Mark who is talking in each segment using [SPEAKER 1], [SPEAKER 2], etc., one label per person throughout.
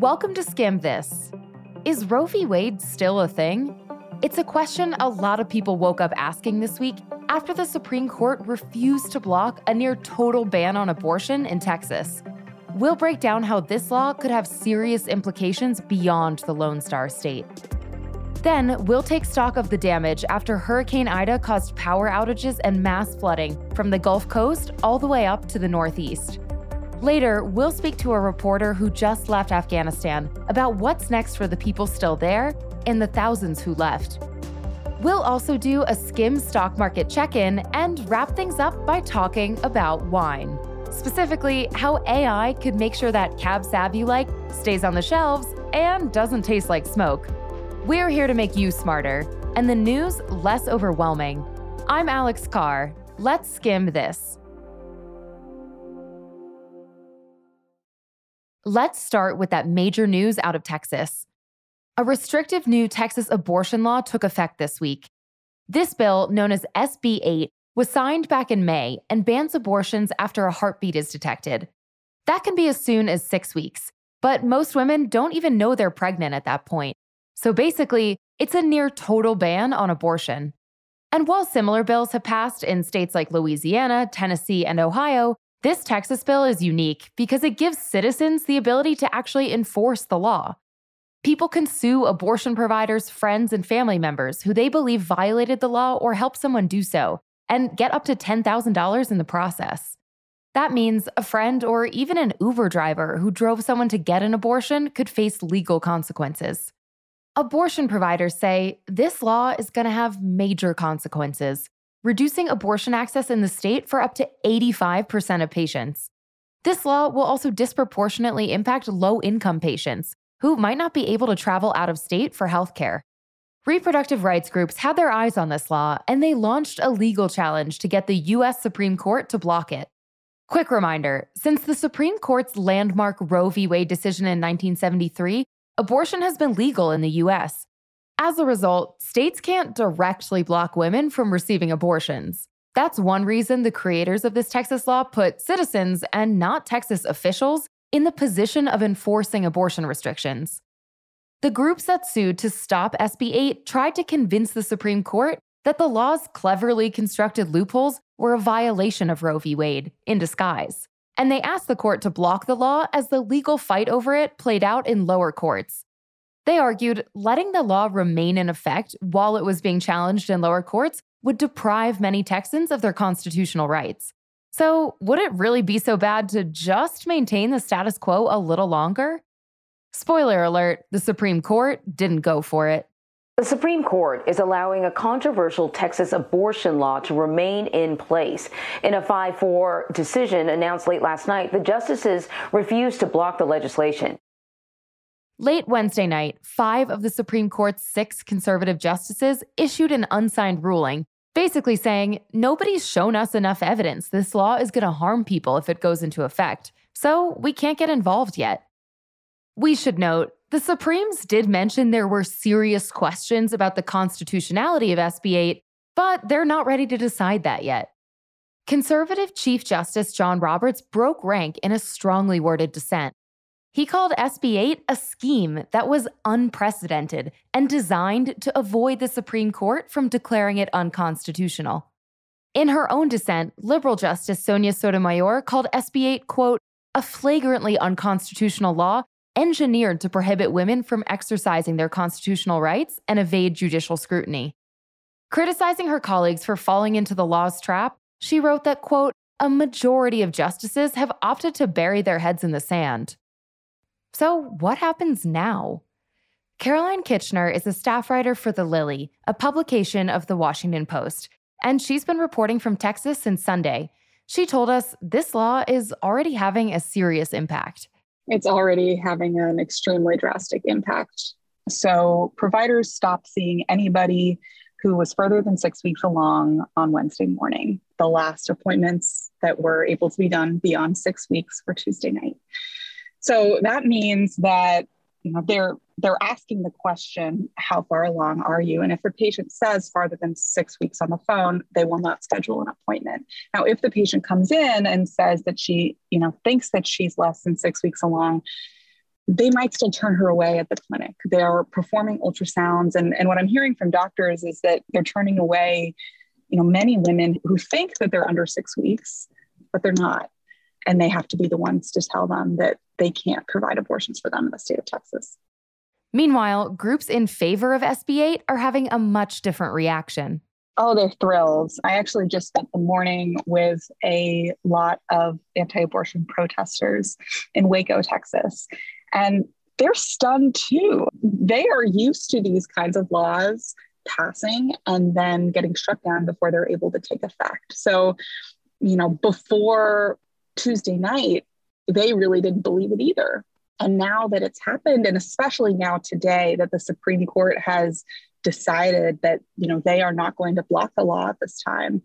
[SPEAKER 1] Welcome to Skim This. Is Roe v. Wade still a thing? It's a question a lot of people woke up asking this week after the Supreme Court refused to block a near total ban on abortion in Texas. We'll break down how this law could have serious implications beyond the Lone Star State. Then, we'll take stock of the damage after Hurricane Ida caused power outages and mass flooding from the Gulf Coast all the way up to the Northeast. Later, we'll speak to a reporter who just left Afghanistan about what's next for the people still there and the thousands who left. We'll also do a skim stock market check in and wrap things up by talking about wine. Specifically, how AI could make sure that Cab Sav you like stays on the shelves and doesn't taste like smoke. We're here to make you smarter and the news less overwhelming. I'm Alex Carr. Let's skim this. Let's start with that major news out of Texas. A restrictive new Texas abortion law took effect this week. This bill, known as SB 8, was signed back in May and bans abortions after a heartbeat is detected. That can be as soon as six weeks, but most women don't even know they're pregnant at that point. So basically, it's a near total ban on abortion. And while similar bills have passed in states like Louisiana, Tennessee, and Ohio, this Texas bill is unique because it gives citizens the ability to actually enforce the law. People can sue abortion providers, friends, and family members who they believe violated the law or helped someone do so, and get up to $10,000 in the process. That means a friend or even an Uber driver who drove someone to get an abortion could face legal consequences. Abortion providers say this law is going to have major consequences, reducing abortion access in the state for up to 85% of patients. This law will also disproportionately impact low income patients who might not be able to travel out of state for healthcare. Reproductive rights groups had their eyes on this law and they launched a legal challenge to get the US Supreme Court to block it. Quick reminder since the Supreme Court's landmark Roe v. Wade decision in 1973, abortion has been legal in the US. As a result, states can't directly block women from receiving abortions. That's one reason the creators of this Texas law put citizens and not Texas officials in the position of enforcing abortion restrictions. The groups that sued to stop SB 8 tried to convince the Supreme Court that the law's cleverly constructed loopholes were a violation of Roe v. Wade in disguise. And they asked the court to block the law as the legal fight over it played out in lower courts. They argued letting the law remain in effect while it was being challenged in lower courts would deprive many Texans of their constitutional rights. So, would it really be so bad to just maintain the status quo a little longer? Spoiler alert the Supreme Court didn't go for it.
[SPEAKER 2] The Supreme Court is allowing a controversial Texas abortion law to remain in place. In a 5 4 decision announced late last night, the justices refused to block the legislation.
[SPEAKER 1] Late Wednesday night, five of the Supreme Court's six conservative justices issued an unsigned ruling, basically saying, Nobody's shown us enough evidence this law is going to harm people if it goes into effect, so we can't get involved yet. We should note, the Supremes did mention there were serious questions about the constitutionality of SB 8, but they're not ready to decide that yet. Conservative Chief Justice John Roberts broke rank in a strongly worded dissent. He called SB 8 a scheme that was unprecedented and designed to avoid the Supreme Court from declaring it unconstitutional. In her own dissent, liberal Justice Sonia Sotomayor called SB 8, quote, a flagrantly unconstitutional law engineered to prohibit women from exercising their constitutional rights and evade judicial scrutiny. Criticizing her colleagues for falling into the law's trap, she wrote that, quote, a majority of justices have opted to bury their heads in the sand. So, what happens now? Caroline Kitchener is a staff writer for The Lily, a publication of The Washington Post, and she's been reporting from Texas since Sunday. She told us this law is already having a serious impact.
[SPEAKER 3] It's already having an extremely drastic impact. So, providers stopped seeing anybody who was further than six weeks along on Wednesday morning. The last appointments that were able to be done beyond six weeks were Tuesday night. So that means that you know they're they're asking the question how far along are you and if the patient says farther than six weeks on the phone they will not schedule an appointment now if the patient comes in and says that she you know thinks that she's less than six weeks along they might still turn her away at the clinic. They are performing ultrasounds. And, and what I'm hearing from doctors is that they're turning away, you know, many women who think that they're under six weeks, but they're not. And they have to be the ones to tell them that they can't provide abortions for them in the state of Texas.
[SPEAKER 1] Meanwhile, groups in favor of SB 8 are having a much different reaction.
[SPEAKER 3] Oh, they're thrilled. I actually just spent the morning with a lot of anti abortion protesters in Waco, Texas. And they're stunned too. They are used to these kinds of laws passing and then getting struck down before they're able to take effect. So, you know, before Tuesday night, they really didn't believe it either. And now that it's happened, and especially now today that the Supreme Court has decided that, you know, they are not going to block the law at this time,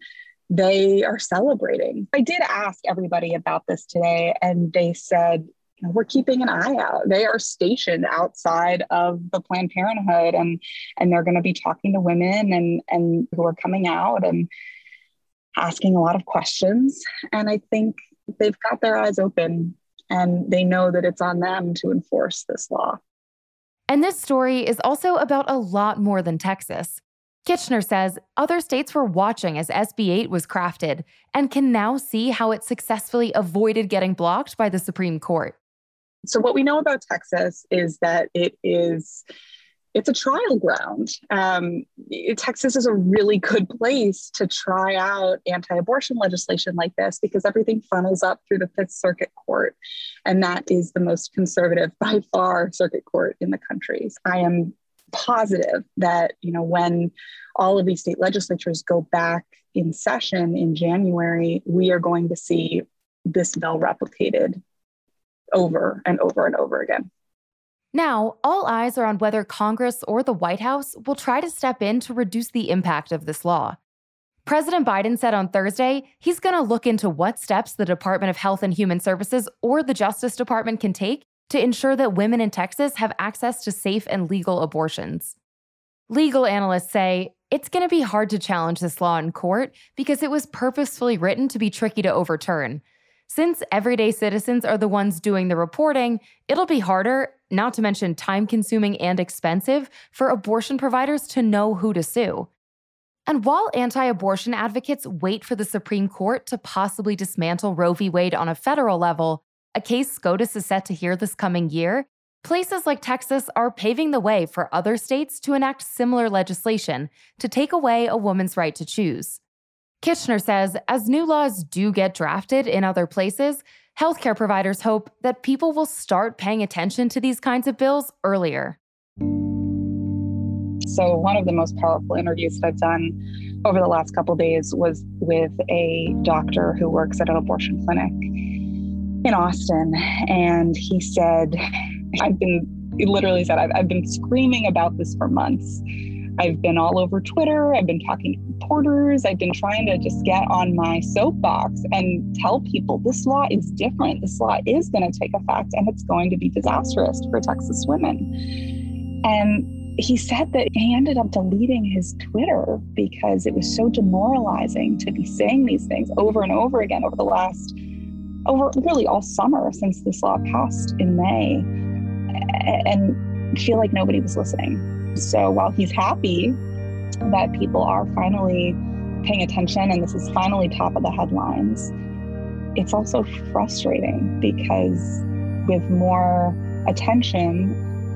[SPEAKER 3] they are celebrating. I did ask everybody about this today, and they said, we're keeping an eye out. They are stationed outside of the Planned Parenthood and and they're going to be talking to women and and who are coming out and asking a lot of questions. And I think they've got their eyes open and they know that it's on them to enforce this law.
[SPEAKER 1] And this story is also about a lot more than Texas. Kitchener says other states were watching as SB 8 was crafted and can now see how it successfully avoided getting blocked by the Supreme Court.
[SPEAKER 3] So what we know about Texas is that it is it's a trial ground. Um, Texas is a really good place to try out anti-abortion legislation like this because everything funnels up through the Fifth Circuit Court, and that is the most conservative by far circuit court in the country. I am positive that you know when all of these state legislatures go back in session in January, we are going to see this bill replicated over and over and over again.
[SPEAKER 1] Now, all eyes are on whether Congress or the White House will try to step in to reduce the impact of this law. President Biden said on Thursday he's going to look into what steps the Department of Health and Human Services or the Justice Department can take to ensure that women in Texas have access to safe and legal abortions. Legal analysts say it's going to be hard to challenge this law in court because it was purposefully written to be tricky to overturn. Since everyday citizens are the ones doing the reporting, it'll be harder, not to mention time consuming and expensive, for abortion providers to know who to sue. And while anti abortion advocates wait for the Supreme Court to possibly dismantle Roe v. Wade on a federal level, a case SCOTUS is set to hear this coming year, places like Texas are paving the way for other states to enact similar legislation to take away a woman's right to choose. Kitchener says as new laws do get drafted in other places, healthcare providers hope that people will start paying attention to these kinds of bills earlier.
[SPEAKER 3] So, one of the most powerful interviews that I've done over the last couple days was with a doctor who works at an abortion clinic in Austin. And he said, I've been, literally said, I've, I've been screaming about this for months. I've been all over Twitter. I've been talking to reporters. I've been trying to just get on my soapbox and tell people this law is different. This law is going to take effect and it's going to be disastrous for Texas women. And he said that he ended up deleting his Twitter because it was so demoralizing to be saying these things over and over again over the last, over really all summer since this law passed in May, and feel like nobody was listening. So while he's happy that people are finally paying attention and this is finally top of the headlines, it's also frustrating because with more attention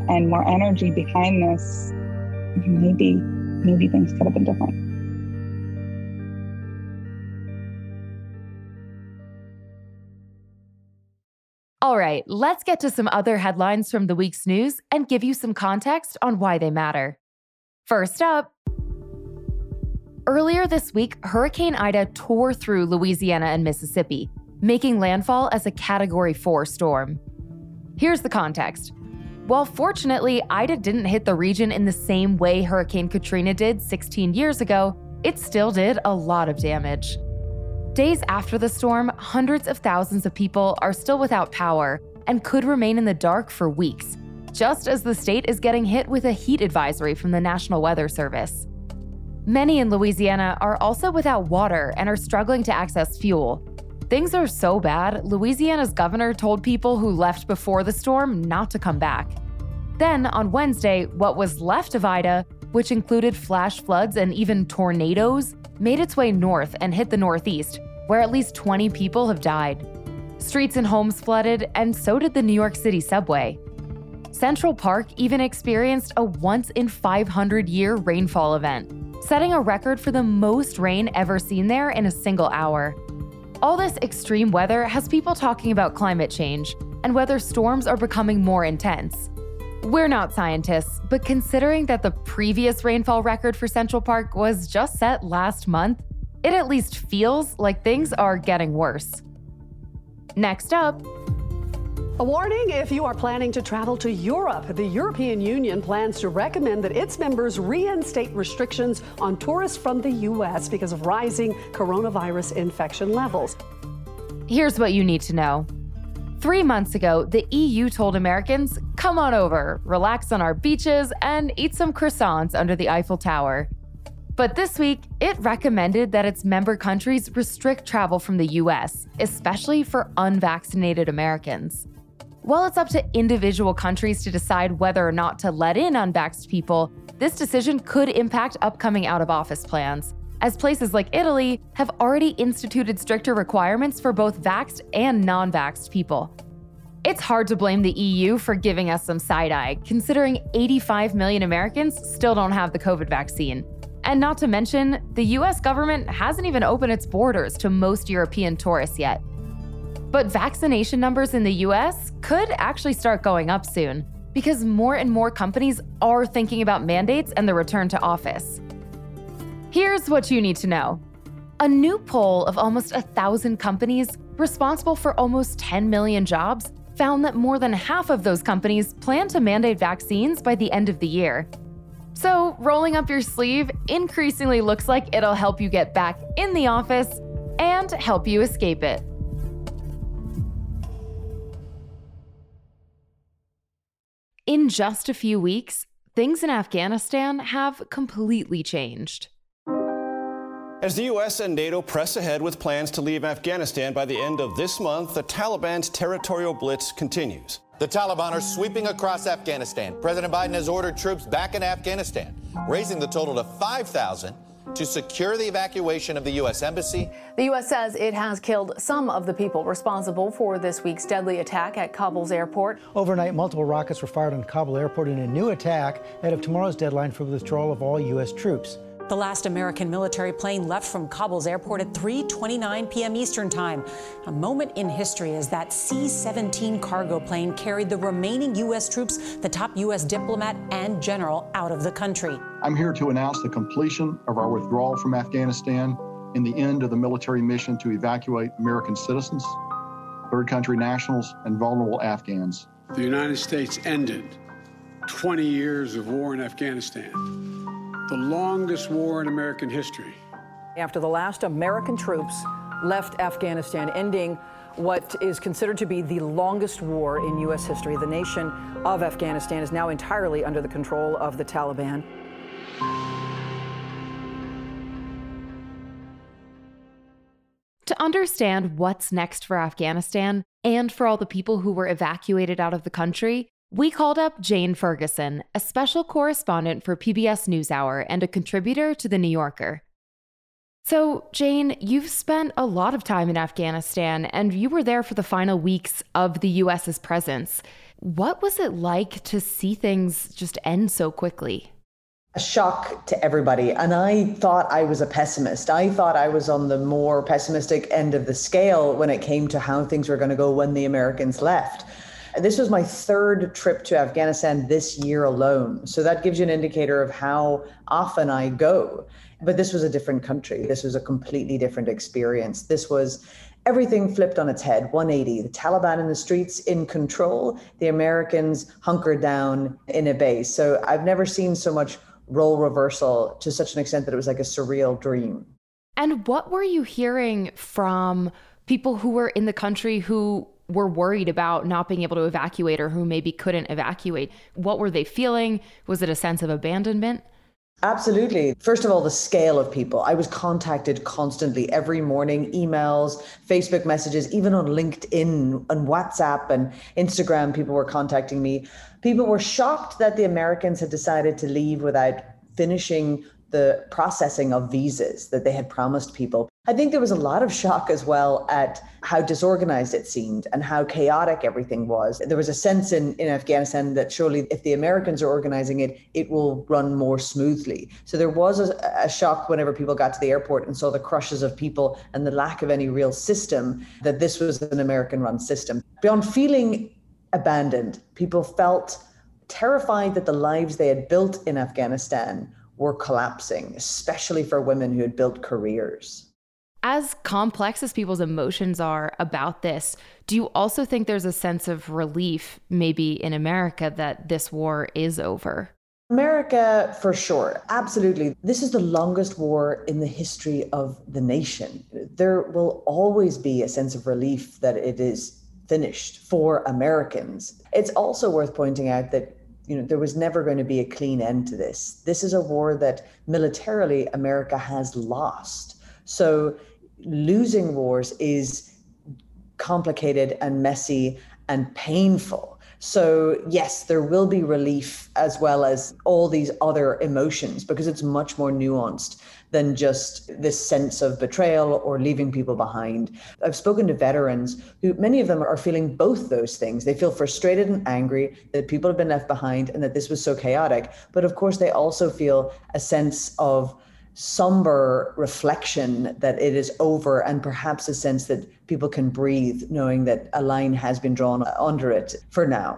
[SPEAKER 3] and more energy behind this, maybe maybe things could have been different.
[SPEAKER 1] Right, let's get to some other headlines from the week's news and give you some context on why they matter. First up, earlier this week, Hurricane Ida tore through Louisiana and Mississippi, making landfall as a Category 4 storm. Here's the context. While fortunately, Ida didn't hit the region in the same way Hurricane Katrina did 16 years ago, it still did a lot of damage. Days after the storm, hundreds of thousands of people are still without power and could remain in the dark for weeks, just as the state is getting hit with a heat advisory from the National Weather Service. Many in Louisiana are also without water and are struggling to access fuel. Things are so bad, Louisiana's governor told people who left before the storm not to come back. Then, on Wednesday, what was left of Ida, which included flash floods and even tornadoes, made its way north and hit the Northeast, where at least 20 people have died. Streets and homes flooded, and so did the New York City subway. Central Park even experienced a once in 500 year rainfall event, setting a record for the most rain ever seen there in a single hour. All this extreme weather has people talking about climate change and whether storms are becoming more intense. We're not scientists, but considering that the previous rainfall record for Central Park was just set last month, it at least feels like things are getting worse. Next up,
[SPEAKER 4] a warning if you are planning to travel to Europe. The European Union plans to recommend that its members reinstate restrictions on tourists from the U.S. because of rising coronavirus infection levels.
[SPEAKER 1] Here's what you need to know. Three months ago, the EU told Americans, come on over, relax on our beaches, and eat some croissants under the Eiffel Tower. But this week, it recommended that its member countries restrict travel from the US, especially for unvaccinated Americans. While it's up to individual countries to decide whether or not to let in unvaxxed people, this decision could impact upcoming out of office plans, as places like Italy have already instituted stricter requirements for both vaxxed and non vaxxed people. It's hard to blame the EU for giving us some side eye, considering 85 million Americans still don't have the COVID vaccine. And not to mention, the US government hasn't even opened its borders to most European tourists yet. But vaccination numbers in the US could actually start going up soon because more and more companies are thinking about mandates and the return to office. Here's what you need to know. A new poll of almost a thousand companies responsible for almost 10 million jobs found that more than half of those companies plan to mandate vaccines by the end of the year. So, rolling up your sleeve increasingly looks like it'll help you get back in the office and help you escape it. In just a few weeks, things in Afghanistan have completely changed.
[SPEAKER 5] As the U.S. and NATO press ahead with plans to leave Afghanistan by the end of this month, the Taliban's territorial blitz continues.
[SPEAKER 6] The Taliban are sweeping across Afghanistan. President Biden has ordered troops back in Afghanistan, raising the total to 5,000 to secure the evacuation of the U.S. Embassy.
[SPEAKER 7] The U.S. says it has killed some of the people responsible for this week's deadly attack at Kabul's airport.
[SPEAKER 8] Overnight, multiple rockets were fired on Kabul airport in a new attack ahead of tomorrow's deadline for withdrawal of all U.S. troops.
[SPEAKER 9] The last American military plane left from Kabul's airport at 3:29 p.m. Eastern Time. A moment in history as that C-17 cargo plane carried the remaining U.S. troops, the top U.S. diplomat and general, out of the country.
[SPEAKER 10] I'm here to announce the completion of our withdrawal from Afghanistan and the end of the military mission to evacuate American citizens, third country nationals, and vulnerable Afghans.
[SPEAKER 11] The United States ended 20 years of war in Afghanistan the longest war in American history.
[SPEAKER 12] After the last American troops left Afghanistan, ending what is considered to be the longest war in U.S. history, the nation of Afghanistan is now entirely under the control of the Taliban.
[SPEAKER 1] To understand what's next for Afghanistan and for all the people who were evacuated out of the country, we called up Jane Ferguson, a special correspondent for PBS NewsHour and a contributor to The New Yorker. So, Jane, you've spent a lot of time in Afghanistan and you were there for the final weeks of the US's presence. What was it like to see things just end so quickly?
[SPEAKER 13] A shock to everybody. And I thought I was a pessimist. I thought I was on the more pessimistic end of the scale when it came to how things were going to go when the Americans left. This was my third trip to Afghanistan this year alone. So that gives you an indicator of how often I go. But this was a different country. This was a completely different experience. This was everything flipped on its head 180 the taliban in the streets in control the americans hunkered down in a base so i've never seen so much role reversal to such an extent that it was like a surreal dream
[SPEAKER 1] and what were you hearing from people who were in the country who were worried about not being able to evacuate or who maybe couldn't evacuate. What were they feeling? Was it a sense of abandonment?
[SPEAKER 13] Absolutely. First of all, the scale of people. I was contacted constantly every morning, emails, Facebook messages, even on LinkedIn and WhatsApp and Instagram, people were contacting me. People were shocked that the Americans had decided to leave without finishing the processing of visas that they had promised people. I think there was a lot of shock as well at how disorganized it seemed and how chaotic everything was. There was a sense in, in Afghanistan that surely if the Americans are organizing it, it will run more smoothly. So there was a, a shock whenever people got to the airport and saw the crushes of people and the lack of any real system that this was an American run system. Beyond feeling abandoned, people felt terrified that the lives they had built in Afghanistan were collapsing, especially for women who had built careers.
[SPEAKER 1] As complex as people's emotions are about this, do you also think there's a sense of relief, maybe in America, that this war is over?
[SPEAKER 13] America, for sure. Absolutely. This is the longest war in the history of the nation. There will always be a sense of relief that it is finished for Americans. It's also worth pointing out that you know, there was never going to be a clean end to this. This is a war that militarily America has lost. So losing wars is complicated and messy and painful. So, yes, there will be relief as well as all these other emotions because it's much more nuanced than just this sense of betrayal or leaving people behind. I've spoken to veterans who, many of them are feeling both those things. They feel frustrated and angry that people have been left behind and that this was so chaotic. But of course, they also feel a sense of somber reflection that it is over and perhaps a sense that people can breathe knowing that a line has been drawn under it for now.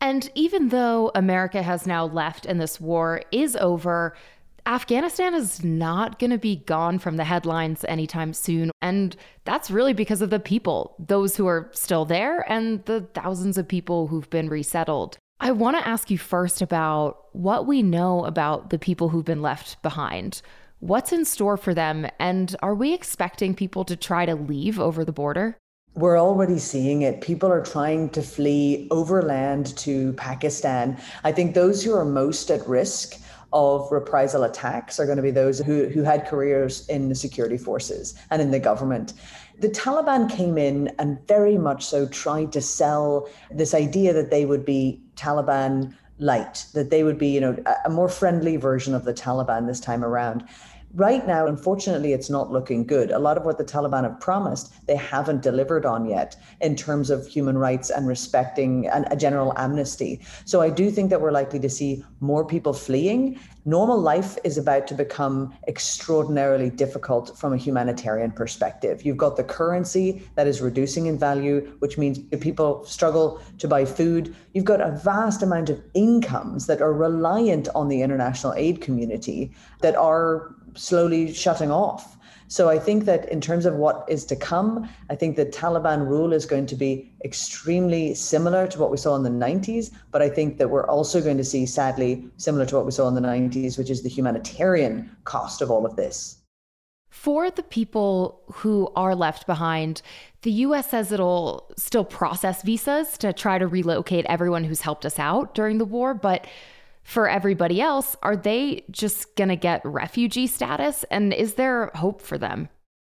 [SPEAKER 1] And even though America has now left and this war is over, Afghanistan is not going to be gone from the headlines anytime soon. And that's really because of the people, those who are still there, and the thousands of people who've been resettled. I want to ask you first about what we know about the people who've been left behind. What's in store for them? And are we expecting people to try to leave over the border?
[SPEAKER 13] We're already seeing it. People are trying to flee overland to Pakistan. I think those who are most at risk of reprisal attacks are going to be those who, who had careers in the security forces and in the government. The Taliban came in and very much so tried to sell this idea that they would be Taliban light, that they would be, you know, a more friendly version of the Taliban this time around. Right now, unfortunately, it's not looking good. A lot of what the Taliban have promised, they haven't delivered on yet in terms of human rights and respecting and a general amnesty. So I do think that we're likely to see more people fleeing. Normal life is about to become extraordinarily difficult from a humanitarian perspective. You've got the currency that is reducing in value, which means people struggle to buy food. You've got a vast amount of incomes that are reliant on the international aid community that are slowly shutting off. So I think that in terms of what is to come, I think the Taliban rule is going to be extremely similar to what we saw in the 90s. But I think that we're also going to see, sadly, similar to what we saw in the 90s, which is the humanitarian cost of all of this.
[SPEAKER 1] For the people who are left behind, the US says it'll still process visas to try to relocate everyone who's helped us out during the war. But for everybody else, are they just going to get refugee status? And is there hope for them?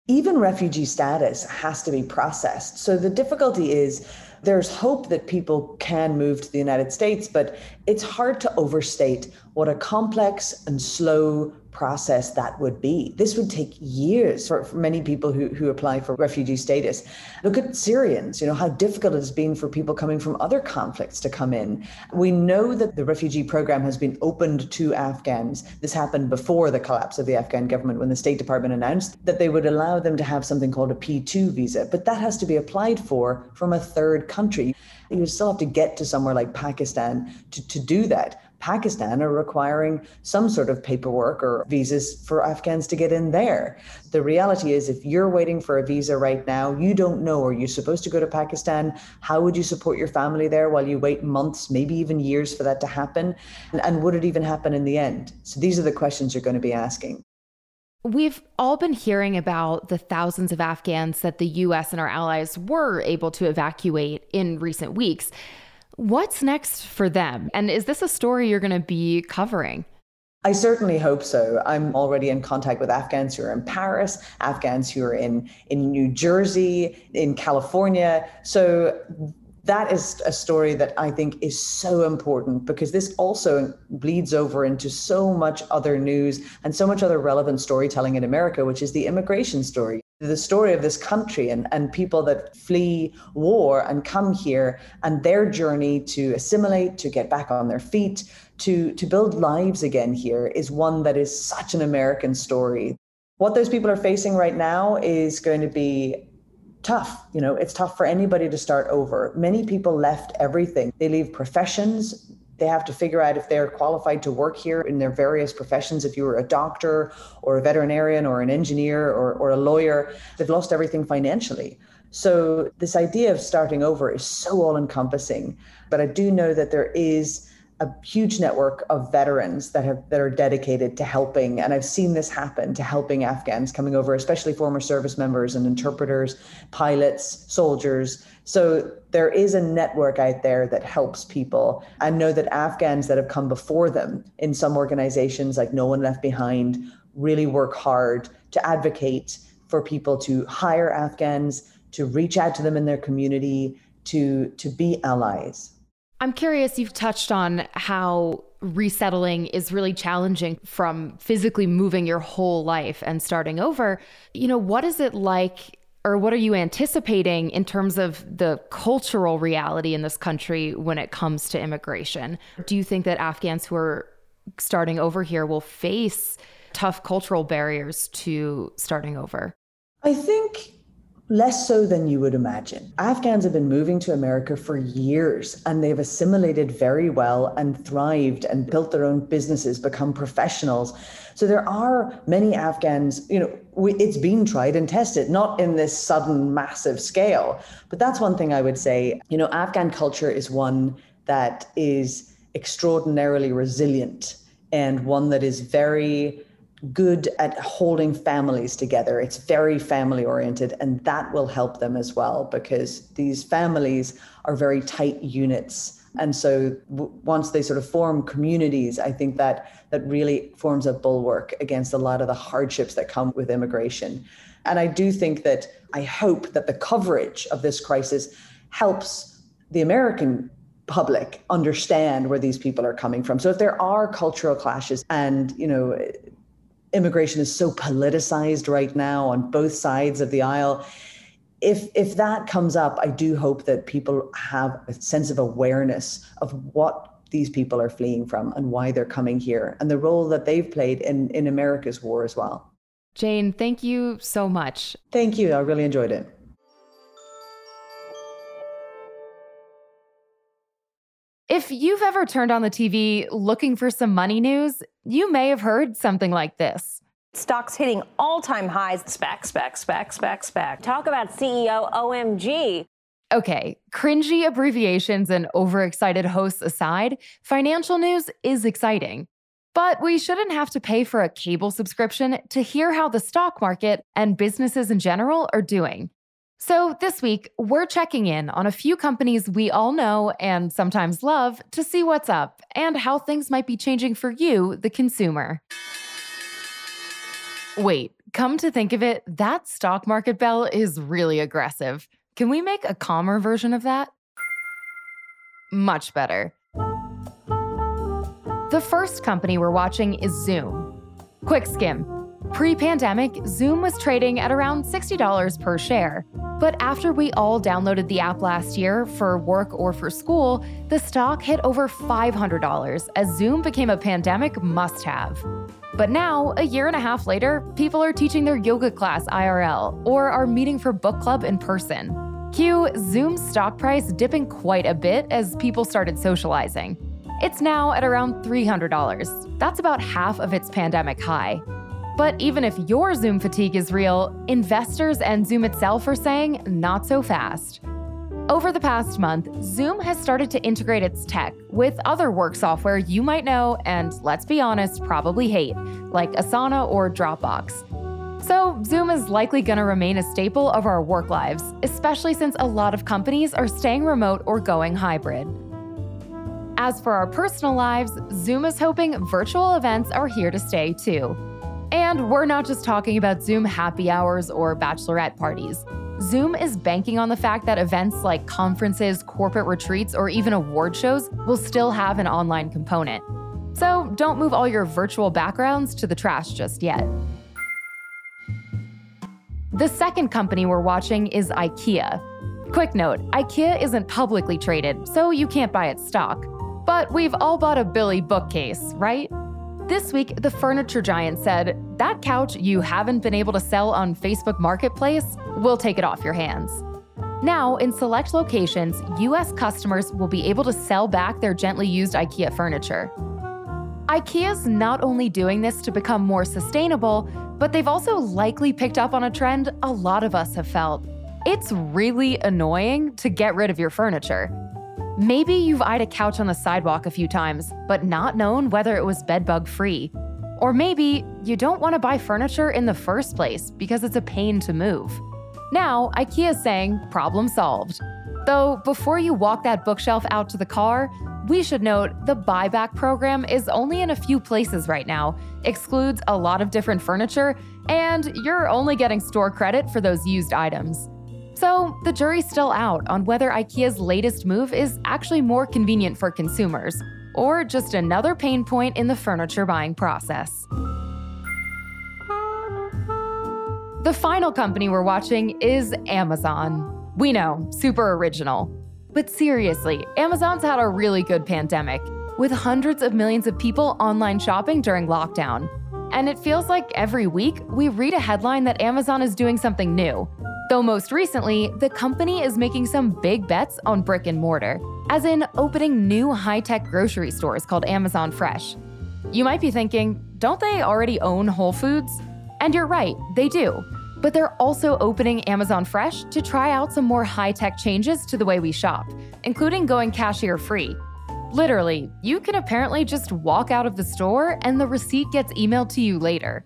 [SPEAKER 13] Even refugee status has to be processed. So the difficulty is there's hope that people can move to the United States, but it's hard to overstate what a complex and slow process that would be. This would take years for, for, many people who, who apply for refugee status. Look at Syrians, you know, how difficult it has been for people coming from other conflicts to come in. We know that the refugee program has been opened to Afghans. This happened before the collapse of the Afghan government when the State Department announced that they would allow them to have something called a P2 visa, but that has to be applied for from a third country. You still have to get to somewhere like Pakistan to, to do that. Pakistan are requiring some sort of paperwork or visas for Afghans to get in there. The reality is, if you're waiting for a visa right now, you don't know, are you supposed to go to Pakistan? How would you support your family there while you wait months, maybe even years for that to happen? And, and would it even happen in the end? So these are the questions you're going to be asking.
[SPEAKER 1] We've all been hearing about the thousands of Afghans that the US and our allies were able to evacuate in recent weeks. What's next for them? And is this a story you're going to be covering?
[SPEAKER 13] I certainly hope so. I'm already in contact with Afghans who are in Paris, Afghans who are in, in New Jersey, in California. So that is a story that I think is so important because this also bleeds over into so much other news and so much other relevant storytelling in America, which is the immigration story. The story of this country and, and people that flee war and come here and their journey to assimilate, to get back on their feet, to, to build lives again here is one that is such an American story. What those people are facing right now is going to be tough. You know, it's tough for anybody to start over. Many people left everything. They leave professions. They have to figure out if they're qualified to work here in their various professions. If you were a doctor or a veterinarian or an engineer or, or a lawyer, they've lost everything financially. So, this idea of starting over is so all encompassing. But I do know that there is a huge network of veterans that have that are dedicated to helping. And I've seen this happen to helping Afghans coming over especially former service members and interpreters pilots soldiers. So there is a network out there that helps people. And know that Afghans that have come before them in some organizations like No One Left Behind really work hard to advocate for people to hire Afghans to reach out to them in their community to to be allies
[SPEAKER 1] I'm curious, you've touched on how resettling is really challenging from physically moving your whole life and starting over. You know, what is it like, or what are you anticipating in terms of the cultural reality in this country when it comes to immigration? Do you think that Afghans who are starting over here will face tough cultural barriers to starting over?
[SPEAKER 13] I think Less so than you would imagine. Afghans have been moving to America for years and they've assimilated very well and thrived and built their own businesses, become professionals. So there are many Afghans, you know, it's been tried and tested, not in this sudden massive scale. But that's one thing I would say. You know, Afghan culture is one that is extraordinarily resilient and one that is very good at holding families together. It's very family oriented, and that will help them as well because these families are very tight units. And so w- once they sort of form communities, I think that that really forms a bulwark against a lot of the hardships that come with immigration. And I do think that I hope that the coverage of this crisis helps the American public understand where these people are coming from. So if there are cultural clashes and, you know, immigration is so politicized right now on both sides of the aisle. If if that comes up, I do hope that people have a sense of awareness of what these people are fleeing from and why they're coming here and the role that they've played in, in America's war as well.
[SPEAKER 1] Jane, thank you so much.
[SPEAKER 13] Thank you. I really enjoyed it.
[SPEAKER 1] If you've ever turned on the TV looking for some money news, you may have heard something like this.
[SPEAKER 14] Stocks hitting all time highs. Spec, spec, spec, spec, spec. Talk about CEO OMG.
[SPEAKER 1] Okay, cringy abbreviations and overexcited hosts aside, financial news is exciting. But we shouldn't have to pay for a cable subscription to hear how the stock market and businesses in general are doing. So, this week, we're checking in on a few companies we all know and sometimes love to see what's up and how things might be changing for you, the consumer. Wait, come to think of it, that stock market bell is really aggressive. Can we make a calmer version of that? Much better. The first company we're watching is Zoom. Quick skim. Pre pandemic, Zoom was trading at around $60 per share. But after we all downloaded the app last year for work or for school, the stock hit over $500 as Zoom became a pandemic must have. But now, a year and a half later, people are teaching their yoga class IRL or are meeting for book club in person. Cue Zoom's stock price dipping quite a bit as people started socializing. It's now at around $300. That's about half of its pandemic high. But even if your Zoom fatigue is real, investors and Zoom itself are saying not so fast. Over the past month, Zoom has started to integrate its tech with other work software you might know and, let's be honest, probably hate, like Asana or Dropbox. So, Zoom is likely going to remain a staple of our work lives, especially since a lot of companies are staying remote or going hybrid. As for our personal lives, Zoom is hoping virtual events are here to stay too. And we're not just talking about Zoom happy hours or bachelorette parties. Zoom is banking on the fact that events like conferences, corporate retreats, or even award shows will still have an online component. So don't move all your virtual backgrounds to the trash just yet. The second company we're watching is IKEA. Quick note IKEA isn't publicly traded, so you can't buy its stock. But we've all bought a Billy bookcase, right? This week, the furniture giant said, That couch you haven't been able to sell on Facebook Marketplace, we'll take it off your hands. Now, in select locations, US customers will be able to sell back their gently used IKEA furniture. IKEA's not only doing this to become more sustainable, but they've also likely picked up on a trend a lot of us have felt. It's really annoying to get rid of your furniture. Maybe you've eyed a couch on the sidewalk a few times, but not known whether it was bedbug free. Or maybe you don't want to buy furniture in the first place because it's a pain to move. Now, IKEA's saying, problem solved. Though, before you walk that bookshelf out to the car, we should note the buyback program is only in a few places right now, excludes a lot of different furniture, and you're only getting store credit for those used items. So, the jury's still out on whether IKEA's latest move is actually more convenient for consumers, or just another pain point in the furniture buying process. The final company we're watching is Amazon. We know, super original. But seriously, Amazon's had a really good pandemic, with hundreds of millions of people online shopping during lockdown. And it feels like every week we read a headline that Amazon is doing something new. Though most recently, the company is making some big bets on brick and mortar, as in opening new high tech grocery stores called Amazon Fresh. You might be thinking, don't they already own Whole Foods? And you're right, they do but they're also opening Amazon Fresh to try out some more high tech changes to the way we shop, including going cashier free. Literally, you can apparently just walk out of the store and the receipt gets emailed to you later.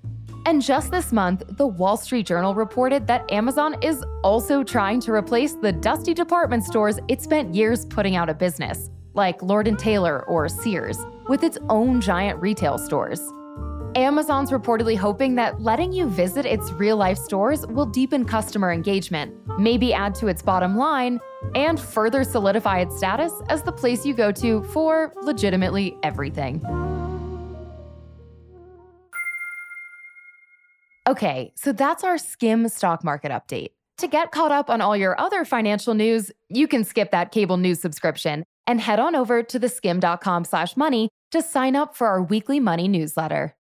[SPEAKER 1] And just this month, the Wall Street Journal reported that Amazon is also trying to replace the dusty department stores it spent years putting out of business, like Lord & Taylor or Sears, with its own giant retail stores. Amazon's reportedly hoping that letting you visit its real life stores will deepen customer engagement, maybe add to its bottom line, and further solidify its status as the place you go to for legitimately everything. Okay, so that's our skim stock market update. To get caught up on all your other financial news, you can skip that cable news subscription and head on over to theskim.com/money to sign up for our weekly money newsletter.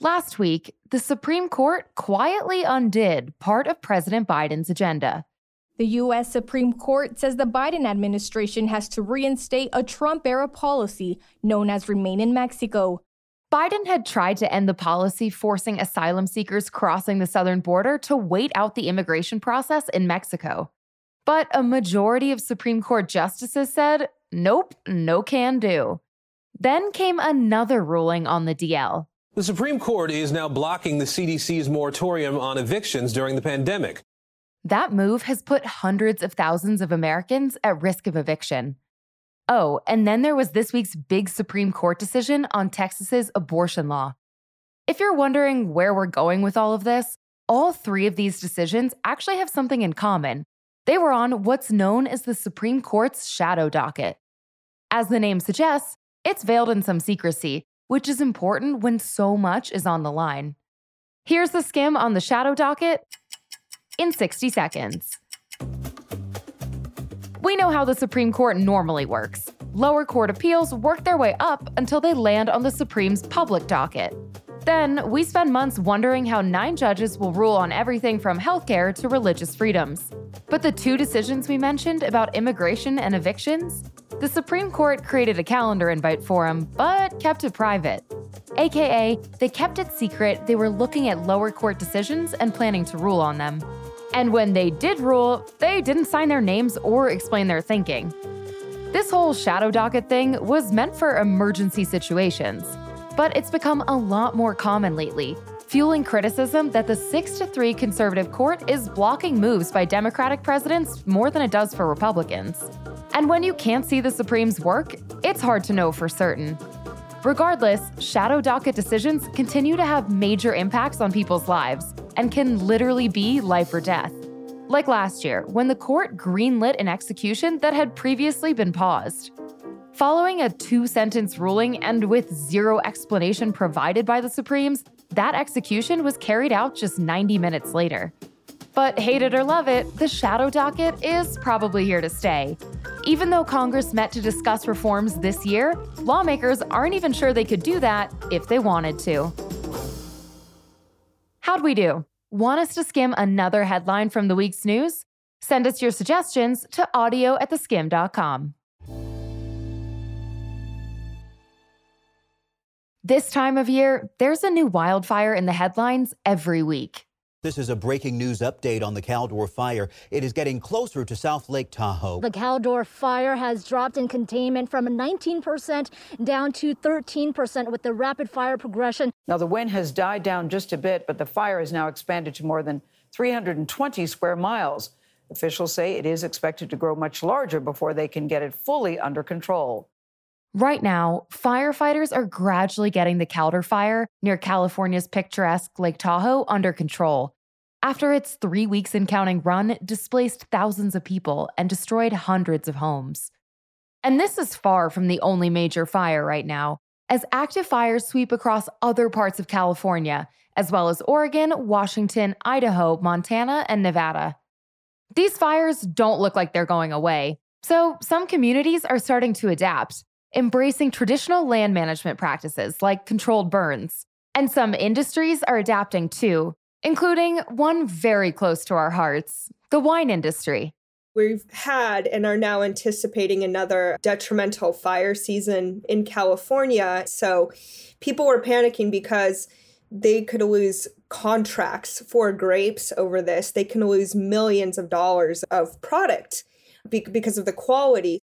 [SPEAKER 1] Last week, the Supreme Court quietly undid part of President Biden's agenda.
[SPEAKER 15] The U.S. Supreme Court says the Biden administration has to reinstate a Trump era policy known as Remain in Mexico.
[SPEAKER 1] Biden had tried to end the policy forcing asylum seekers crossing the southern border to wait out the immigration process in Mexico. But a majority of Supreme Court justices said, nope, no can do. Then came another ruling on the DL.
[SPEAKER 16] The Supreme Court is now blocking the CDC's moratorium on evictions during the pandemic.
[SPEAKER 1] That move has put hundreds of thousands of Americans at risk of eviction. Oh, and then there was this week's big Supreme Court decision on Texas's abortion law. If you're wondering where we're going with all of this, all three of these decisions actually have something in common. They were on what's known as the Supreme Court's shadow docket. As the name suggests, it's veiled in some secrecy, which is important when so much is on the line. Here's the skim on the shadow docket in 60 seconds. We know how the Supreme Court normally works. Lower court appeals work their way up until they land on the Supreme's public docket. Then, we spend months wondering how nine judges will rule on everything from healthcare to religious freedoms. But the two decisions we mentioned about immigration and evictions, the Supreme Court created a calendar invite for them, but kept it private. AKA, they kept it secret they were looking at lower court decisions and planning to rule on them. And when they did rule, they didn't sign their names or explain their thinking. This whole shadow docket thing was meant for emergency situations, but it's become a lot more common lately, fueling criticism that the 6 to 3 conservative court is blocking moves by Democratic presidents more than it does for Republicans. And when you can't see the Supreme's work, it's hard to know for certain. Regardless, shadow docket decisions continue to have major impacts on people's lives and can literally be life or death. Like last year, when the court greenlit an execution that had previously been paused. Following a two sentence ruling and with zero explanation provided by the Supremes, that execution was carried out just 90 minutes later. But hate it or love it, the shadow docket is probably here to stay. Even though Congress met to discuss reforms this year, lawmakers aren't even sure they could do that if they wanted to. How'd we do? Want us to skim another headline from the week's news? Send us your suggestions to audio at theskimm.com. This time of year, there's a new wildfire in the headlines every week.
[SPEAKER 17] This is a breaking news update on the Caldor fire. It is getting closer to South Lake Tahoe.
[SPEAKER 18] The Caldor fire has dropped in containment from 19% down to 13% with the rapid fire progression.
[SPEAKER 12] Now, the wind has died down just a bit, but the fire has now expanded to more than 320 square miles. Officials say it is expected to grow much larger before they can get it fully under control.
[SPEAKER 1] Right now, firefighters are gradually getting the Caldor fire near California's picturesque Lake Tahoe under control. After its three weeks and counting run displaced thousands of people and destroyed hundreds of homes. And this is far from the only major fire right now, as active fires sweep across other parts of California, as well as Oregon, Washington, Idaho, Montana, and Nevada. These fires don't look like they're going away, so some communities are starting to adapt embracing traditional land management practices like controlled burns. And some industries are adapting too, including one very close to our hearts the wine industry.
[SPEAKER 19] We've had and are now anticipating another detrimental fire season in California. So people were panicking because they could lose contracts for grapes over this. They can lose millions of dollars of product because of the quality.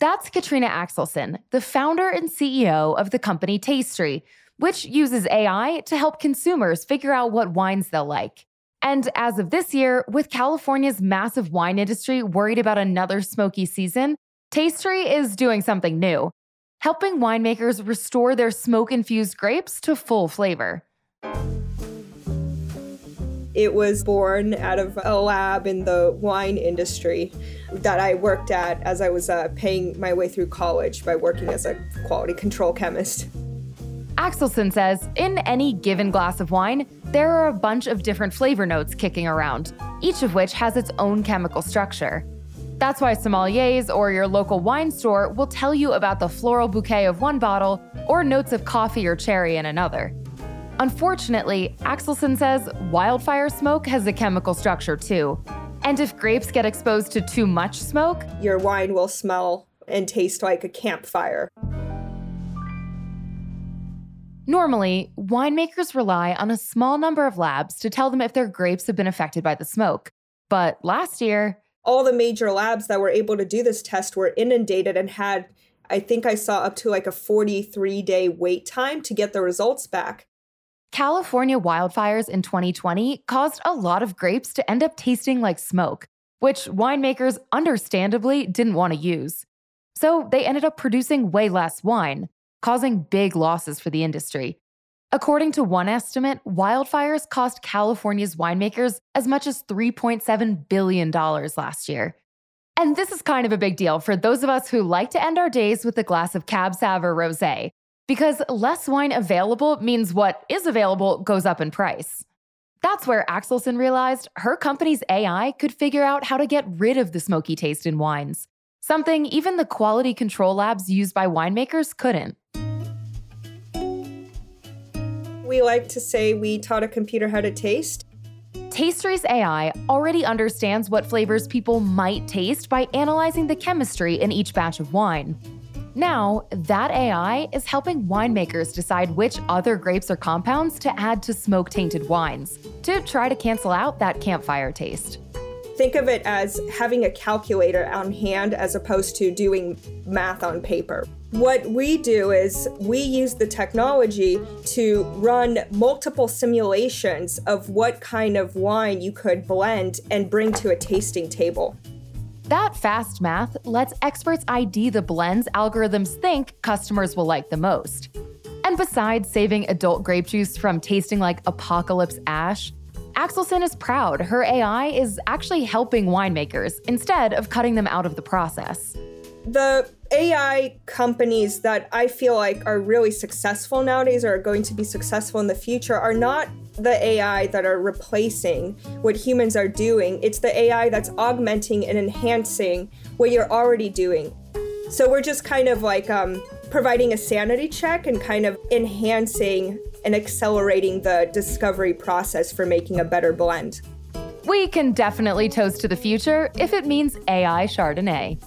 [SPEAKER 1] That's Katrina Axelsson, the founder and CEO of the company Tastry, which uses AI to help consumers figure out what wines they'll like. And as of this year, with California's massive wine industry worried about another smoky season, Tastry is doing something new, helping winemakers restore their smoke infused grapes to full flavor.
[SPEAKER 19] It was born out of a lab in the wine industry that I worked at as I was uh, paying my way through college by working as a quality control chemist.
[SPEAKER 1] Axelsson says in any given glass of wine, there are a bunch of different flavor notes kicking around, each of which has its own chemical structure. That's why sommeliers or your local wine store will tell you about the floral bouquet of one bottle or notes of coffee or cherry in another. Unfortunately, Axelsson says wildfire smoke has a chemical structure too. And if grapes get exposed to too much smoke,
[SPEAKER 19] your wine will smell and taste like a campfire.
[SPEAKER 1] Normally, winemakers rely on a small number of labs to tell them if their grapes have been affected by the smoke. But last year,
[SPEAKER 19] all the major labs that were able to do this test were inundated and had, I think I saw up to like a 43 day wait time to get the results back.
[SPEAKER 1] California wildfires in 2020 caused a lot of grapes to end up tasting like smoke, which winemakers understandably didn't want to use. So they ended up producing way less wine, causing big losses for the industry. According to one estimate, wildfires cost California's winemakers as much as $3.7 billion last year. And this is kind of a big deal for those of us who like to end our days with a glass of Cab Sav or Rosé, because less wine available means what is available goes up in price. That's where Axelsson realized her company's AI could figure out how to get rid of the smoky taste in wines, something even the quality control labs used by winemakers couldn't.
[SPEAKER 19] We like to say we taught a computer how to taste.
[SPEAKER 1] Tastry's AI already understands what flavors people might taste by analyzing the chemistry in each batch of wine. Now, that AI is helping winemakers decide which other grapes or compounds to add to smoke tainted wines to try to cancel out that campfire taste.
[SPEAKER 19] Think of it as having a calculator on hand as opposed to doing math on paper. What we do is we use the technology to run multiple simulations of what kind of wine you could blend and bring to a tasting table.
[SPEAKER 1] That fast math lets experts ID the blends algorithms think customers will like the most. And besides saving adult grape juice from tasting like apocalypse ash, Axelsson is proud her AI is actually helping winemakers instead of cutting them out of the process.
[SPEAKER 19] The AI companies that I feel like are really successful nowadays or are going to be successful in the future are not the AI that are replacing what humans are doing. It's the AI that's augmenting and enhancing what you're already doing. So we're just kind of like um, providing a sanity check and kind of enhancing and accelerating the discovery process for making a better blend.
[SPEAKER 1] We can definitely toast to the future if it means AI Chardonnay.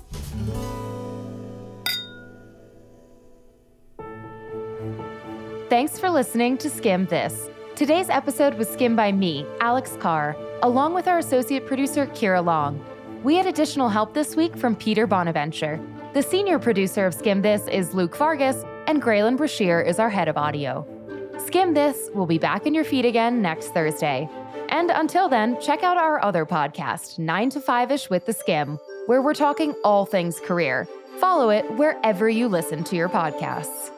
[SPEAKER 1] Thanks for listening to Skimm This. Today's episode was skimmed by me, Alex Carr, along with our associate producer, Kira Long. We had additional help this week from Peter Bonaventure. The senior producer of Skimm This is Luke Vargas, and Graylin Brashear is our head of audio. Skimm This will be back in your feed again next Thursday. And until then, check out our other podcast, 9 to 5 ish with the Skimm, where we're talking all things career. Follow it wherever you listen to your podcasts.